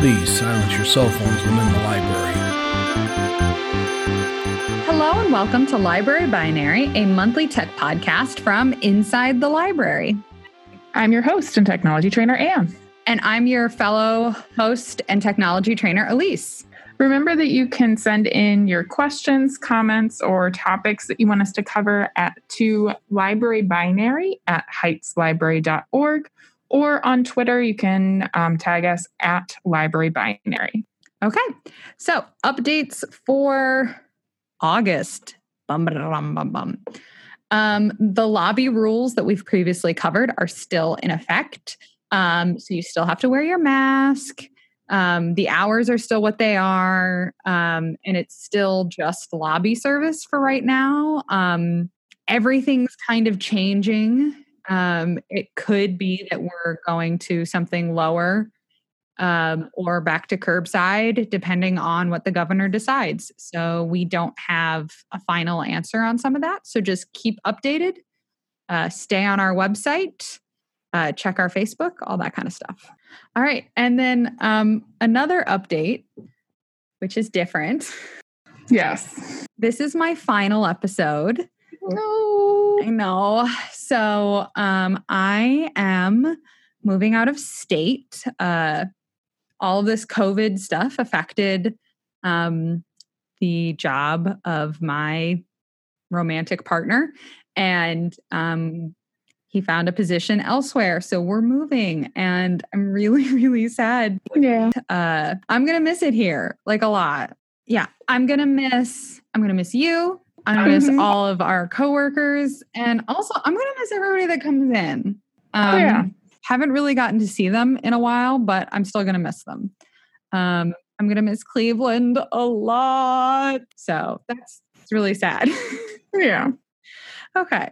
Please silence your cell phones within the library. Hello and welcome to Library Binary, a monthly tech podcast from inside the library. I'm your host and technology trainer, Anne. And I'm your fellow host and technology trainer, Elise. Remember that you can send in your questions, comments, or topics that you want us to cover at to library binary at heightslibrary.org or on Twitter, you can um, tag us at library binary. Okay. So updates for August. Bum, bum, bum, bum. Um, the lobby rules that we've previously covered are still in effect. Um, so you still have to wear your mask. Um, the hours are still what they are, um, and it's still just lobby service for right now. Um, everything's kind of changing. Um, it could be that we're going to something lower um, or back to curbside, depending on what the governor decides. So we don't have a final answer on some of that. So just keep updated, uh, stay on our website, uh, check our Facebook, all that kind of stuff. All right. And then um, another update, which is different. Yes. This is my final episode. No. I know. So um, I am moving out of state. Uh, all of this COVID stuff affected um, the job of my romantic partner. And um, he found a position elsewhere. So we're moving. And I'm really, really sad. Yeah. Uh, I'm going to miss it here, like a lot. Yeah. I'm to miss, I'm going to miss you. I'm to miss Mhm. all of our coworkers. And also, I'm going to miss everybody that comes in. Um, Oh, yeah. Haven't really gotten to see them in a while, but I'm still going to miss them. Um, I'm going to miss Cleveland a lot. So that's it's really sad. Yeah. okay.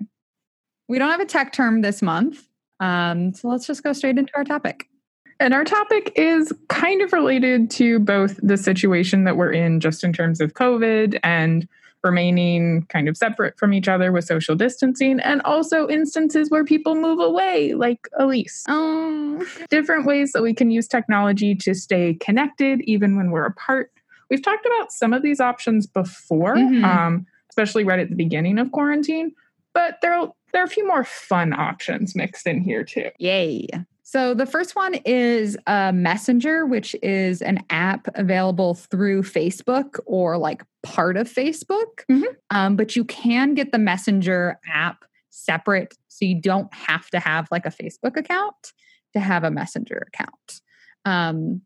We don't have a tech term this month. Um, so let's just go straight into our topic. And our topic is kind of related to both the situation that we're in, just in terms of COVID and remaining kind of separate from each other with social distancing, and also instances where people move away, like Elise. Um, Different ways that we can use technology to stay connected, even when we're apart. We've talked about some of these options before, Mhm. um, especially right at the beginning of quarantine, but there are, there are a few more fun options mixed in here too. Yay. So the first one is uh, Messenger, which is an app available through Facebook or like part of Facebook. Mhm. Um, but you can get the Messenger app separate. So you don't have to have like a Facebook account to have a Messenger account. Um,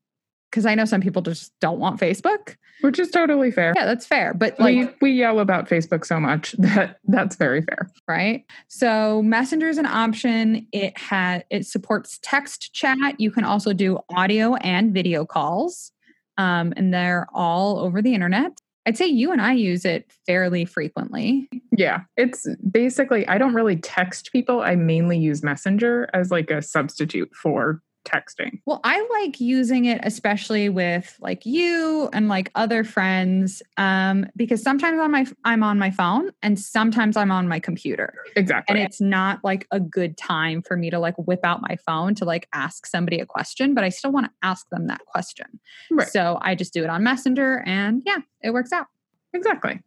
because I know some people just don't want Facebook. Which is totally fair. Yeah, that's fair. But like, we we yell about Facebook so much that that's very fair. right? So Messenger is an option. It has it supports text chat. You can also do audio and video calls, um, and they're all over the internet. I'd say you and I use it fairly frequently. Yeah, it's basically I don't really text people. I mainly use Messenger as like a substitute for texting. Well, I like using it especially with like you and like other friends um, because sometimes on my I'm on my phone and sometimes I'm on my computer. Exactly. and it's not like a good time for me to like whip out my phone to like ask somebody a question but i still want to ask them that question Right. so i just do it on messenger and yeah it works out Exactly.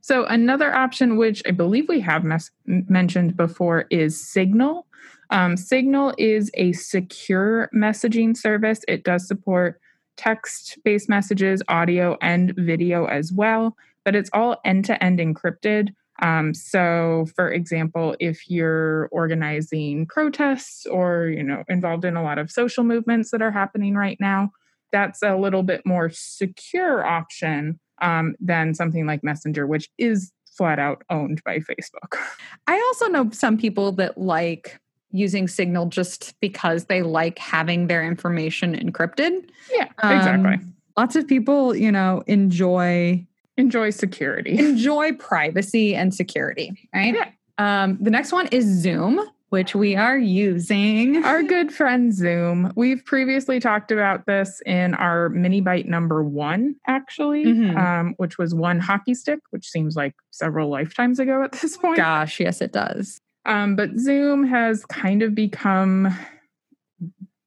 So another option, which I believe we have mes- mentioned before, is Signal. Um, Signal is a secure messaging service. It does support text-based messages, audio, and video as well, but it's all end-to-end encrypted. Um, so, for example, if you're organizing protests or you know involved in a lot of social movements that are happening right now, that's a little bit more secure option um, than something like Messenger, which is flat out owned by Facebook. i also know some people that like using signal just because they like having their information encrypted Yeah, Um, exactly. lots of people you know enjoy Enjoy security. enjoy privacy and security right Yeah. um the next one is zoom which we are using Our good friend Zoom. We've previously talked about this in our mini bite number one, actually, Mhm. um, which was one hockey stick, which seems like several lifetimes ago at this point. gosh yes it does Um, but Zoom has kind of become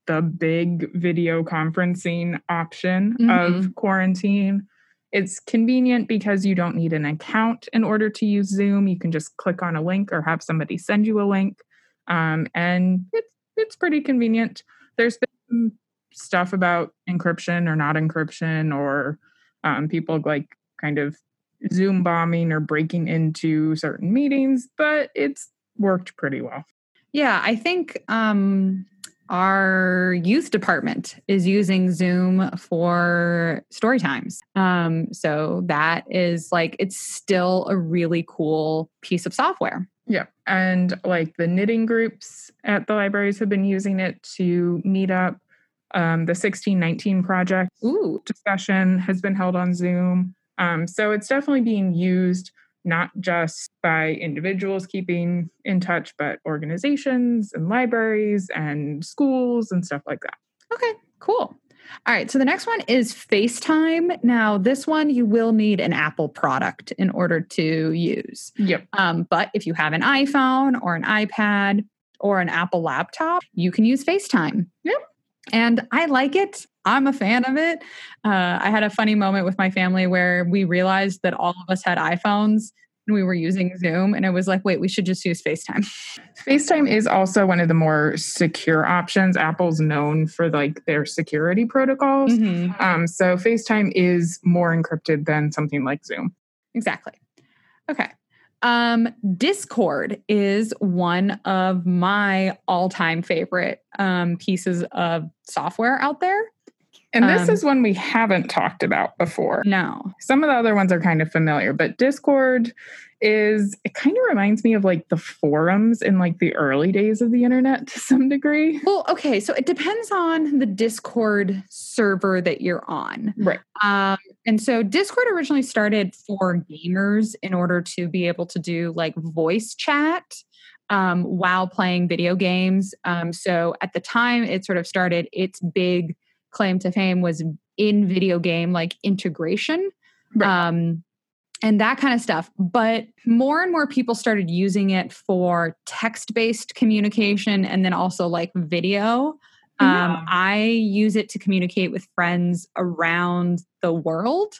the big video conferencing option Mhm. of quarantine. It's convenient because you don't need an account in order to use Zoom. You can just click on a link or have somebody send you a link. Um, and it's it's pretty convenient. There's been some stuff about encryption or not encryption or um, people like kind of Zoom bombing or breaking into certain meetings, but it's worked pretty well. Yeah, I think um, our youth department is using Zoom for story times. Um, so that is like, it's still a really cool piece of software. Yeah. And like the knitting groups at the libraries have been using it to meet up. Um, the 1619 project Ooh, discussion has been held on Zoom. Um, so it's definitely being used not just by individuals keeping in touch, but organizations and libraries and schools and stuff like that. okay, cool. All right, so the next one is FaceTime. Now, this one you will need an Apple product in order to use. Yep. Um, but if you have an iPhone or an iPad or an Apple laptop, you can use FaceTime. Yep. And I like it. I'm a fan of it. Uh, I had a funny moment with my family where we realized that all of us had iPhones and we were using Zoom. And it was like, wait, we should just use FaceTime. FaceTime is also one of the more secure options. Apple's known for like their security protocols. Mhm. Um, so FaceTime is more encrypted than something like Zoom. Exactly. Okay. Um, Discord is one of my all-time favorite um, pieces of software out there. And this Um, is one we haven't talked about before. No. Some of the other ones are kind of familiar, but Discord is it kind of reminds me of like the forums in like the early days of the internet to some degree. Well, okay, so it depends on the Discord server that you're on. Right. Um, and so Discord originally started for gamers in order to be able to do like voice chat um, while playing video games. Um, so at the time it sort of started, its big claim to fame was in video game like integration. Right. Um, and that kind of stuff. But more and more people started using it for text based communication and then also like video. Um, Yeah. I use it to communicate with friends around the world.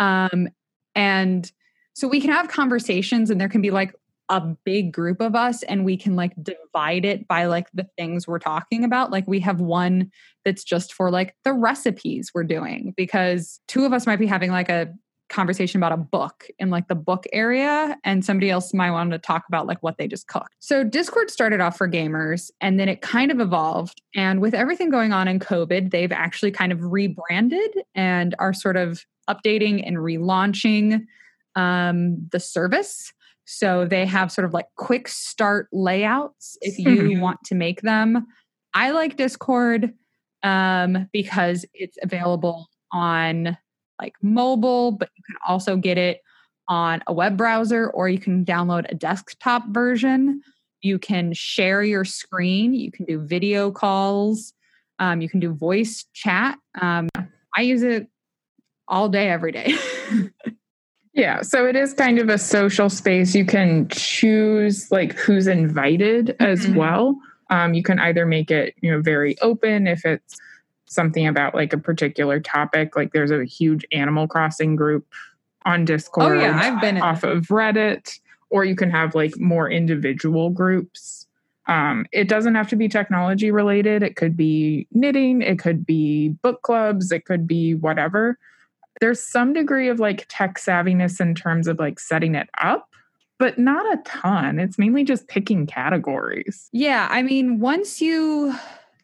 Um, and so we can have conversations, and there can be like a big group of us, and we can like divide it by like the things we're talking about. Like we have one that's just for like the recipes we're doing because two of us might be having like a conversation about a book in like the book area and somebody else might want to talk about like what they just cooked. So Discord started off for gamers and then it kind of evolved and with everything going on in COVID they've actually kind of rebranded and are sort of updating and relaunching um, the service. So they have sort of like quick start layouts if you Mhm. want to make them. I like Discord um, because it's available on like mobile, but you can also get it on a web browser or you can download a desktop version. You can share your screen, you can do video calls, um, you can do voice chat. Um, I use it all day, every day. Yeah, so it is kind of a social space. You can choose like who's invited as Mhm. well. Um, you can either make it, you know, very open if it's something about like a particular topic. Like there's a huge Animal Crossing group on Discord. oh, yeah, I've been off of Reddit, or you can have like more individual groups. Um, it doesn't have to be technology related. It could be knitting, it could be book clubs, it could be whatever. There's some degree of like tech savviness in terms of like setting it up, but not a ton. It's mainly just picking categories. Yeah, I mean, once you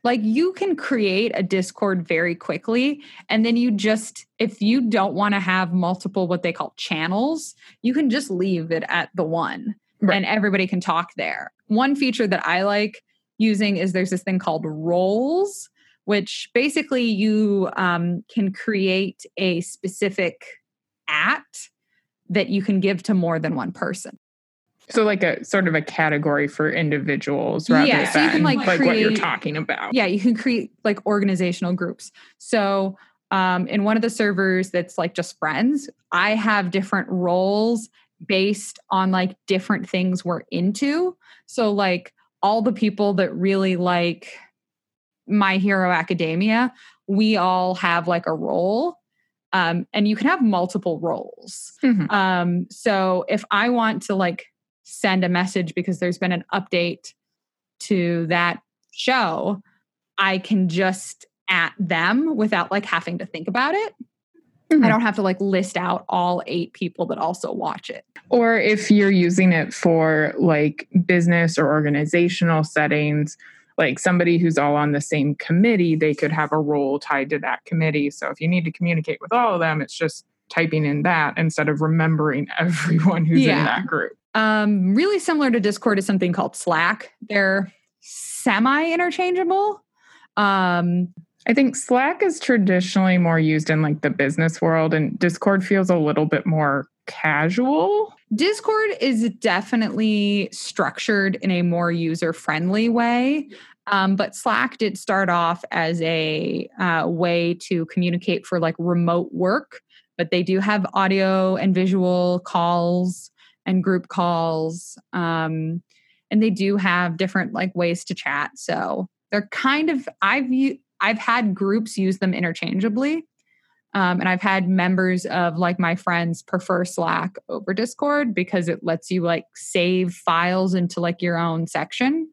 like you can create a Discord very quickly and then you just if you don't want to have multiple what they call channels, you can just leave it at the one Right. and everybody can talk there. One feature that I like using is there's this thing called roles which basically you um, can create a specific at that you can give to more than one person. So like a sort of a category for individuals rather Yeah, so you can, than like, like what you're talking about. yeah you can create like organizational groups so um, in one of the servers that's like just friends i have different roles based on like different things we're into so like all the people that really like My Hero Academia, we all have like a role. Um, and you can have multiple roles. Mhm. Um, so if I want to like send a message because there's been an update to that show, I can just at them without like having to think about it. Mhm. I don't have to like list out all eight people that also watch it. Or if you're using it for like business or organizational settings, like somebody who's all on the same committee, they could have a role tied to that committee. So if you need to communicate with all of them, it's just typing in that instead of remembering everyone who's Yeah. in that group. Um, really similar to Discord is something called Slack. They're semi interchangeable. Um, I think Slack is traditionally more used in like the business world, and Discord feels a little bit more casual. Discord is definitely structured in a more user friendly way. Um, but Slack did start off as a uh, way to communicate for like remote work, but they do have audio and visual calls and group calls. Um, and they do have different like ways to chat. So they're kind of, I've, I've had groups use them interchangeably. Um, and I've had members of like my friends prefer Slack over Discord because it lets you like save files into like your own section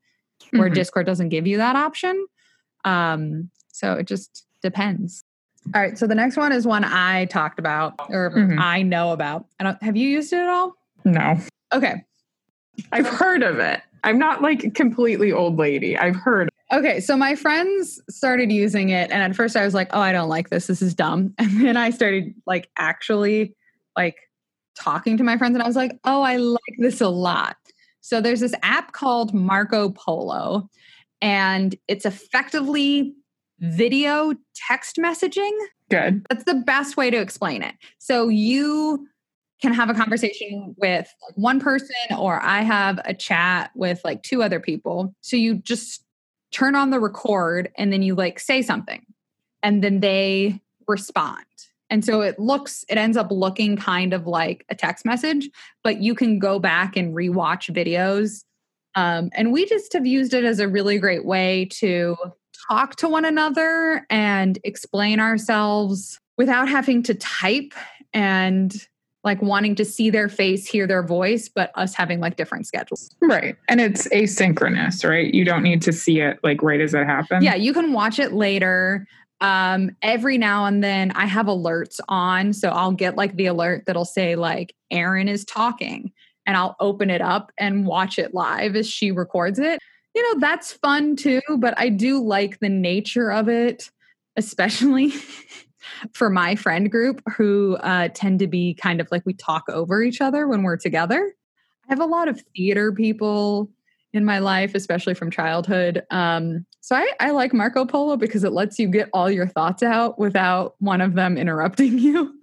where Mhm. Discord doesn't give you that option. Um, so it just depends. All right. So the next one is one I talked about or Mhm. I know about. I don't have you used it at all? No, Okay. I've heard of it. I'm not like completely old lady. I've heard. Okay, so my friends started using it, and at first I was like, "Oh, I don't like this. This is dumb." And then I started like actually like talking to my friends, and I was like, "Oh, I like this a lot." So there's this app called Marco Polo, and it's effectively video text messaging. Good. That's the best way to explain it. So you can have a conversation with one person, or I have a chat with like two other people. So you just turn on the record and then you like say something, and then they respond. And so it looks, it ends up looking kind of like a text message, but you can go back and rewatch videos. Um, and we just have used it as a really great way to talk to one another and explain ourselves without having to type and like wanting to see their face, hear their voice, but us having like different schedules. Right. And it's asynchronous, right? You don't need to see it like right as it happens. Yeah, you can watch it later. Um, every now and then I have alerts on. So I'll get like the alert that'll say, like, aaron is talking, and I'll open it up and watch it live as she records it. You know, that's fun too, but I do like the nature of it, especially for my friend group who uh, tend to be kind of like we talk over each other when we're together. I have a lot of theater people in my life, especially from childhood. Um, so I, I like Marco Polo because it lets you get all your thoughts out without one of them interrupting you.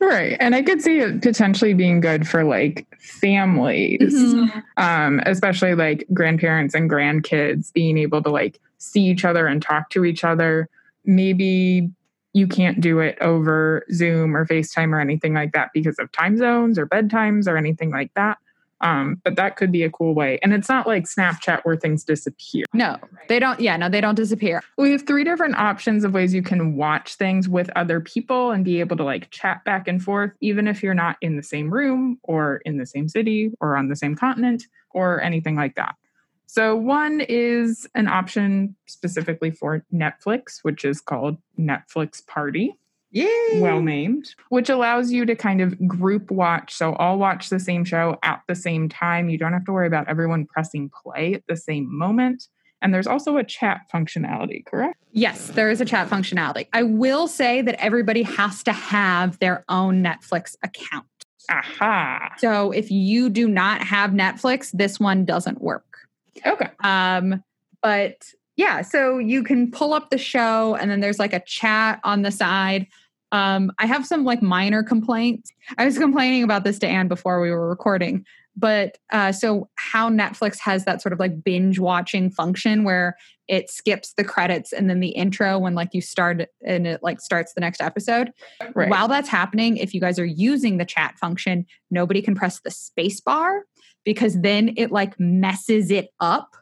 Right. And I could see it potentially being good for like families, Mm-hmm. um, especially like grandparents and grandkids being able to like see each other and talk to each other. Maybe you can't do it over Zoom or FaceTime or anything like that because of time zones or bedtimes or anything like that. Um, but that could be a cool way. And it's not like Snapchat where things disappear. No, they don't. Yeah, no, they don't disappear. We have three different options of ways you can watch things with other people and be able to like chat back and forth, even if you're not in the same room or in the same city or on the same continent or anything like that. So, one is an option specifically for Netflix, which is called Netflix Party Yeah. well named, which allows you to kind of group watch. So all watch the same show at the same time. You don't have to worry about everyone pressing play at the same moment. And there's also a chat functionality, correct? Yes, there is a chat functionality. I will say that everybody has to have their own Netflix account. Aha. So if you do not have Netflix, this one doesn't work. Okay. Um, but yeah, so you can pull up the show and then there's like a chat on the side. Um, I have some like minor complaints. I was complaining about this to Anne before we were recording. But uh, so how Netflix has that sort of like binge watching function where it skips the credits and then the intro when like you start and it like starts the next episode. Right. While that's happening, if you guys are using the chat function, nobody can press the space bar because then it like messes it up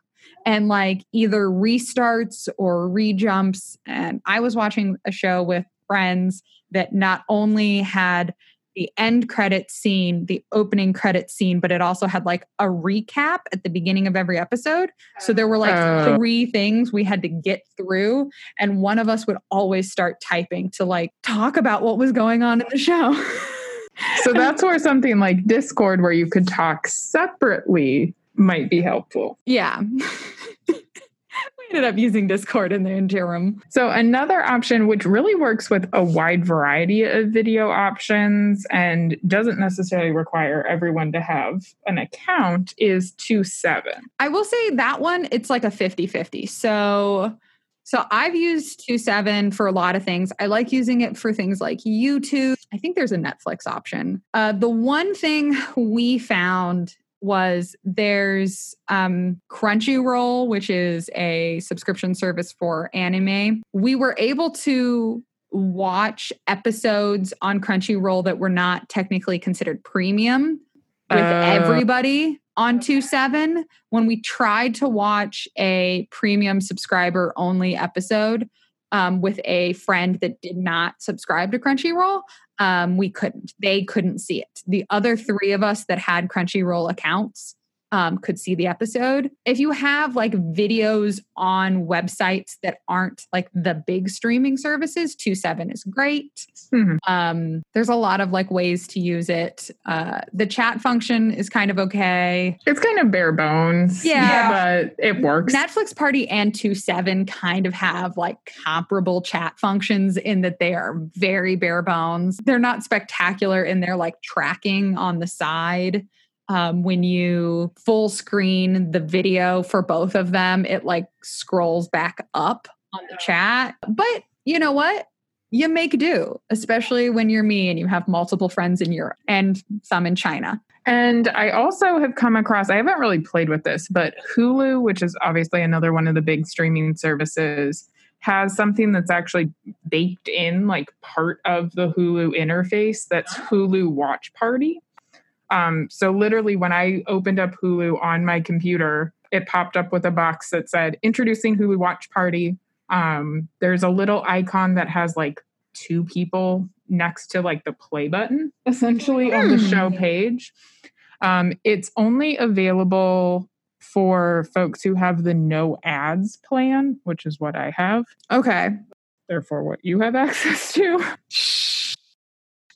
and like either restarts or rejumps. And I was watching a show with friends that not only had the end credit scene, the opening credit scene, but it also had like a recap at the beginning of every episode. So there were like Oh. three things we had to get through. And one of us would always start typing to like talk about what was going on in the show. So that's where something like Discord, where you could talk separately, might be helpful. yeah. ended up using Discord in the interim. So, another option, which really works with a wide variety of video options and doesn't necessarily require everyone to have an account, is TwoSeven. I will say that one, it's like a 50 50. So, so I've used TwoSeven for a lot of things. I like using it for things like YouTube. I think there's a Netflix option. Uh, the one thing we found was there's um, Crunchyroll, which is a subscription service for anime. We were able to watch episodes on Crunchyroll that were not technically considered premium with Uh. everybody on TwoSeven when we tried to watch a premium subscriber only episode um, with a friend that did not subscribe to Crunchyroll, um, we couldn't. They couldn't see it. The other three of us that had Crunchyroll accounts um, could see the episode. If you have like videos on websites that aren't like the big streaming services, TwoSeven is great. Mhm. Um, there's a lot of like ways to use it. Uh, the chat function is kind of okay. It's kind of bare bones. Yeah. But it works. Netflix Party and TwoSeven kind of have like comparable chat functions in that they are very bare bones. They're not spectacular in their like tracking on the side. Um, when you full screen the video for both of them, it like scrolls back up on the chat. But you know what? You make do, especially when you're me and you have multiple friends in Europe and some in China. And I also have come across, I haven't really played with this, but Hulu, which is obviously another one of the big streaming services, has something that's actually baked in, like part of the Hulu interface that's Hulu Watch Party. Um, so literally, when I opened up Hulu on my computer, it popped up with a box that said introducing Hulu Watch Party. Um, there's a little icon that has like two people next to like the play button essentially on the Hmm. show page. Um, it's only available for folks who have the no ads plan, which is what I have, Okay. therefore, what you have access to.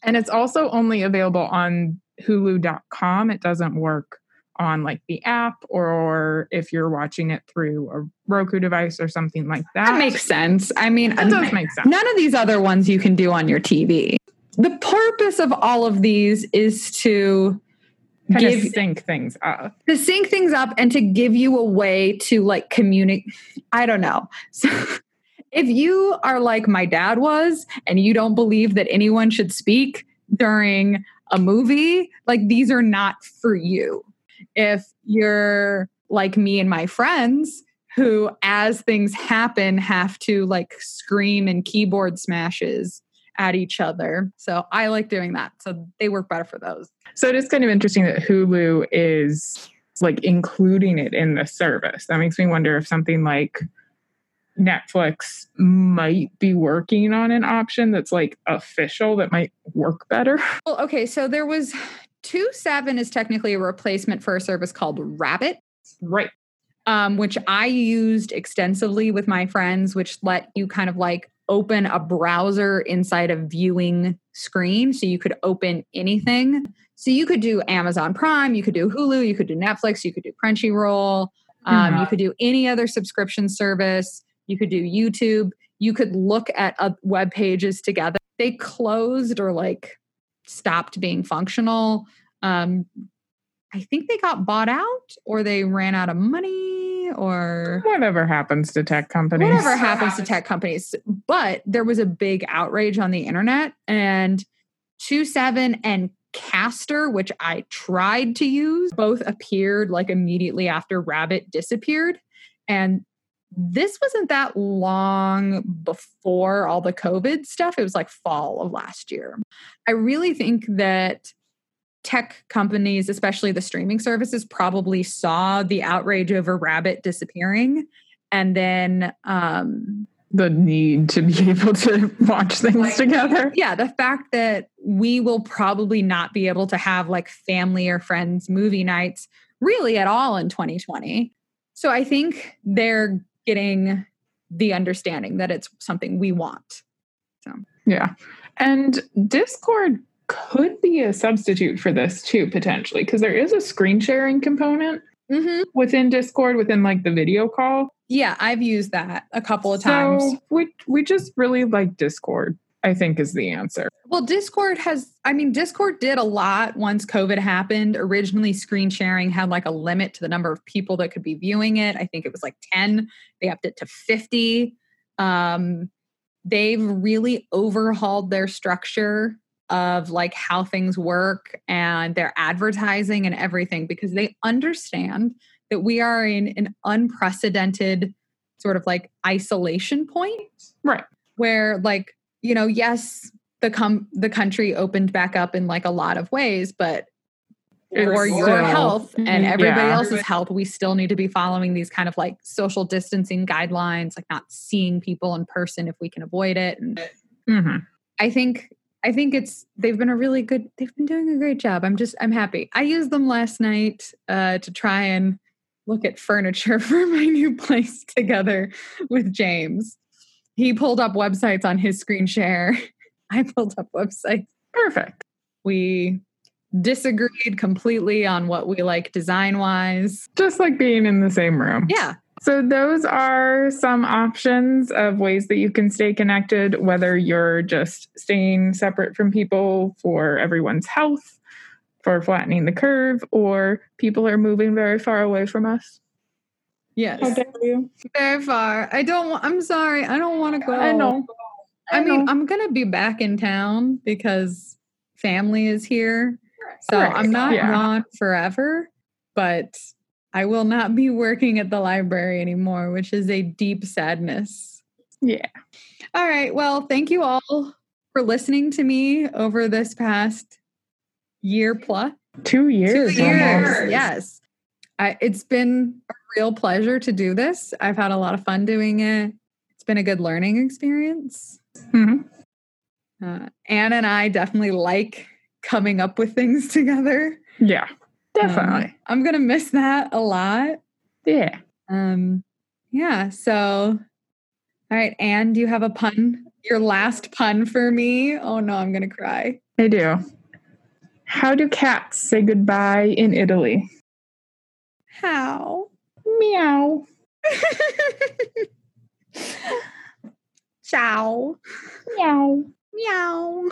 And it's also only available on hulu.com. It doesn't work on like the app or if you're watching it through a Roku device or something like that. That makes sense. I mean, That does make sense. none of these other ones you can do on your TV. The purpose of all of these is to Kind give of sync things up. to sync things up and to give you a way to like communicate. I don't know. So if you are like my dad was and you don't believe that anyone should speak during a movie, like these are not for you. If you're like me and my friends who, as things happen, have to like scream and keyboard smashes at each other. So I like doing that. So they work better for those. So it is kind of interesting that Hulu is like including it in the service. That makes me wonder if something like Netflix might be working on an option that's like official that might work better. Well, okay, so there was TwoSeven is technically a replacement for a service called Rabbit, Right. um, which I used extensively with my friends, which let you kind of like open a browser inside a viewing screen, so you could open anything. So you could do Amazon Prime, you could do Hulu, you could do Netflix, you could do Crunchyroll, um, Mhm. you could do any other subscription service, you could do YouTube, you could look at uh, web pages together. They closed or like stopped being functional. Um, I think they got bought out or they ran out of money or Whatever happens to tech companies. whatever happens to tech companies. But there was a big outrage on the internet and TwoSeven and Caster, which I tried to use, both appeared like immediately after Rabbit disappeared. And this wasn't that long before all the COVID stuff. It was like fall of last year. I really think that tech companies, especially the streaming services, probably saw the outrage over Rabbit disappearing. And then, um, the need to be able to watch things like, together. Yeah, the fact that we will probably not be able to have like family or friends movie nights really at all in 2020. So I think they're getting the understanding that it's something we want. So, yeah. And Discord could be a substitute for this too, potentially, because there is a screen sharing component mm-hmm. within Discord, within like the video call. Yeah, I've used that a couple of times. So we we just really like Discord. I think is the answer. Well, Discord has, I mean, Discord did a lot once COVID happened. Originally, screen sharing had like a limit to the number of people that could be viewing it. I think it was like 10. They upped it to 50. Um, they've really overhauled their structure of like how things work and their advertising and everything because they understand that we are in an unprecedented sort of like isolation point. Right. Where like you know, yes, the com the country opened back up in like a lot of ways, but for your health and mm-hmm. everybody yeah. else's health, we still need to be following these kind of like social distancing guidelines, like not seeing people in person if we can avoid it. And mm-hmm. I think I think it's they've been a really good they've been doing a great job. I'm just I'm happy. I used them last night uh, to try and look at furniture for my new place together with James he pulled up websites on his screen share. I pulled up websites. Perfect. We disagreed completely on what we like design wise. Just like being in the same room. Yeah. So, those are some options of ways that you can stay connected, whether you're just staying separate from people for everyone's health, for flattening the curve, or people are moving very far away from us. Yes. How dare you? Very far. I don't. I'm sorry. I don't want to go. I know. I, I mean, know. I'm gonna be back in town because family is here. So right. I'm not yeah. gone forever, but I will not be working at the library anymore, which is a deep sadness. Yeah. All right. Well, thank you all for listening to me over this past year plus. Two years. Two years. Almost. Yes. I, it's been real pleasure to do this. I've had a lot of fun doing it. It's been a good learning experience. Mm-hmm. Uh, Anne and I definitely like coming up with things together. Yeah, definitely. Um, I'm gonna miss that a lot. Yeah. Um. Yeah. So, all right, Anne, do you have a pun? Your last pun for me? Oh no, I'm gonna cry. I do. How do cats say goodbye in Italy? How? Meow. Ciao. Meow. Meow.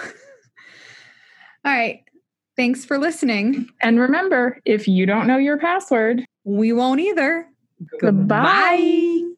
All right. Thanks for listening. And remember, if you don't know your password, we won't either. Goodbye. Goodbye.